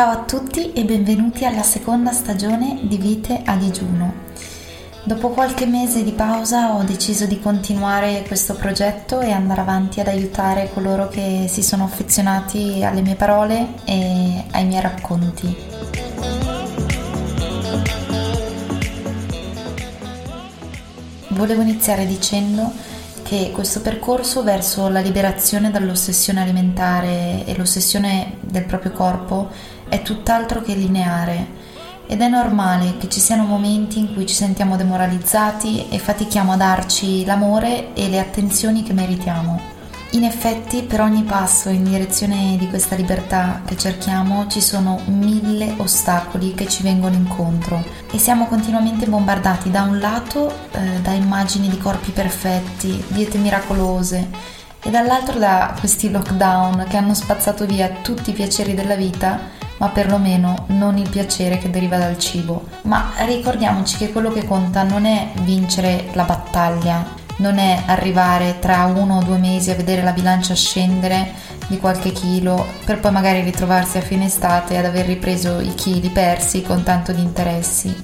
Ciao a tutti e benvenuti alla seconda stagione di Vite a digiuno. Dopo qualche mese di pausa ho deciso di continuare questo progetto e andare avanti ad aiutare coloro che si sono affezionati alle mie parole e ai miei racconti. Volevo iniziare dicendo che questo percorso verso la liberazione dall'ossessione alimentare e l'ossessione del proprio corpo è tutt'altro che lineare ed è normale che ci siano momenti in cui ci sentiamo demoralizzati e fatichiamo a darci l'amore e le attenzioni che meritiamo. In effetti, per ogni passo in direzione di questa libertà che cerchiamo ci sono mille ostacoli che ci vengono incontro e siamo continuamente bombardati da un lato eh, da immagini di corpi perfetti, diete miracolose e dall'altro da questi lockdown che hanno spazzato via tutti i piaceri della vita ma perlomeno non il piacere che deriva dal cibo. Ma ricordiamoci che quello che conta non è vincere la battaglia, non è arrivare tra uno o due mesi a vedere la bilancia scendere di qualche chilo per poi magari ritrovarsi a fine estate ad aver ripreso i chili persi con tanto di interessi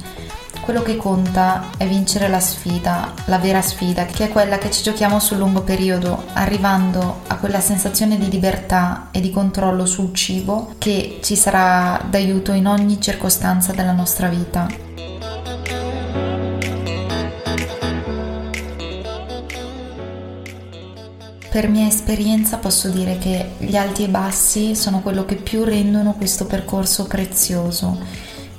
quello che conta è vincere la sfida, la vera sfida, che è quella che ci giochiamo sul lungo periodo, arrivando a quella sensazione di libertà e di controllo sul cibo che ci sarà d'aiuto in ogni circostanza della nostra vita. Per mia esperienza posso dire che gli alti e bassi sono quello che più rendono questo percorso prezioso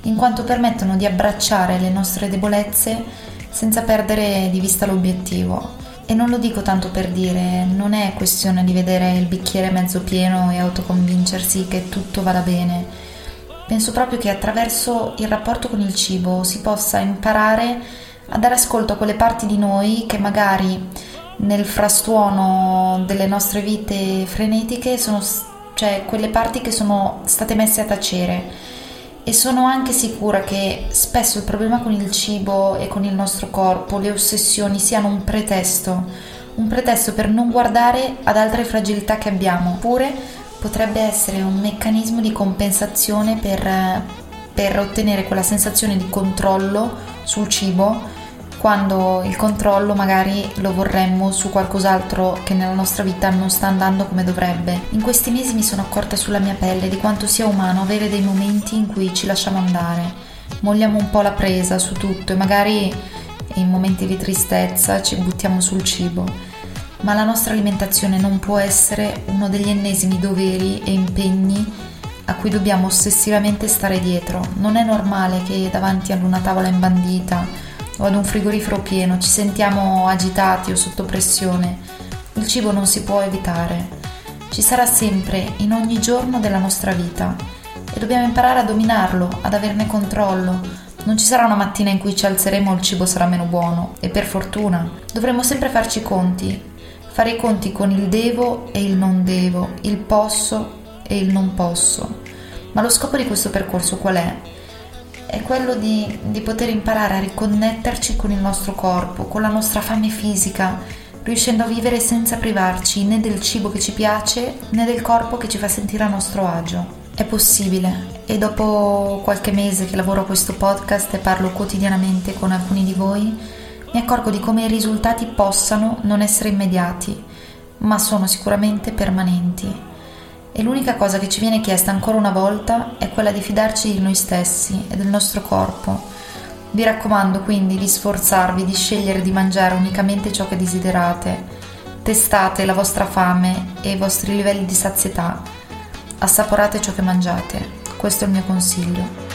in quanto permettono di abbracciare le nostre debolezze senza perdere di vista l'obiettivo. E non lo dico tanto per dire, non è questione di vedere il bicchiere mezzo pieno e autoconvincersi che tutto vada bene. Penso proprio che attraverso il rapporto con il cibo si possa imparare a dare ascolto a quelle parti di noi che magari nel frastuono delle nostre vite frenetiche sono, cioè quelle parti che sono state messe a tacere. E sono anche sicura che spesso il problema con il cibo e con il nostro corpo, le ossessioni siano un pretesto, un pretesto per non guardare ad altre fragilità che abbiamo, oppure potrebbe essere un meccanismo di compensazione per, per ottenere quella sensazione di controllo sul cibo quando il controllo magari lo vorremmo su qualcos'altro che nella nostra vita non sta andando come dovrebbe. In questi mesi mi sono accorta sulla mia pelle di quanto sia umano avere dei momenti in cui ci lasciamo andare, molliamo un po' la presa su tutto e magari in momenti di tristezza ci buttiamo sul cibo. Ma la nostra alimentazione non può essere uno degli ennesimi doveri e impegni a cui dobbiamo ossessivamente stare dietro. Non è normale che davanti ad una tavola imbandita o ad un frigorifero pieno, ci sentiamo agitati o sotto pressione. Il cibo non si può evitare. Ci sarà sempre, in ogni giorno della nostra vita. E dobbiamo imparare a dominarlo, ad averne controllo. Non ci sarà una mattina in cui ci alzeremo e il cibo sarà meno buono. E per fortuna. Dovremo sempre farci conti. Fare i conti con il devo e il non devo, il posso e il non posso. Ma lo scopo di questo percorso qual è? È quello di, di poter imparare a riconnetterci con il nostro corpo, con la nostra fame fisica, riuscendo a vivere senza privarci né del cibo che ci piace né del corpo che ci fa sentire a nostro agio. È possibile e dopo qualche mese che lavoro a questo podcast e parlo quotidianamente con alcuni di voi, mi accorgo di come i risultati possano non essere immediati, ma sono sicuramente permanenti e l'unica cosa che ci viene chiesta ancora una volta è quella di fidarci di noi stessi e del nostro corpo. Vi raccomando quindi di sforzarvi di scegliere di mangiare unicamente ciò che desiderate. Testate la vostra fame e i vostri livelli di sazietà. Assaporate ciò che mangiate. Questo è il mio consiglio.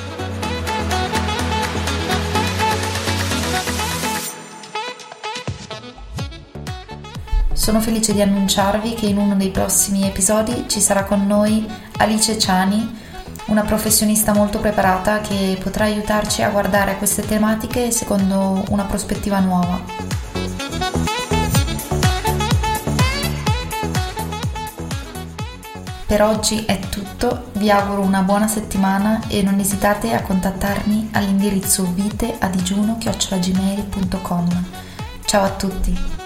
Sono felice di annunciarvi che in uno dei prossimi episodi ci sarà con noi Alice Ciani, una professionista molto preparata che potrà aiutarci a guardare a queste tematiche secondo una prospettiva nuova. Per oggi è tutto, vi auguro una buona settimana e non esitate a contattarmi all'indirizzo viteadigiuno.gmail.com Ciao a tutti!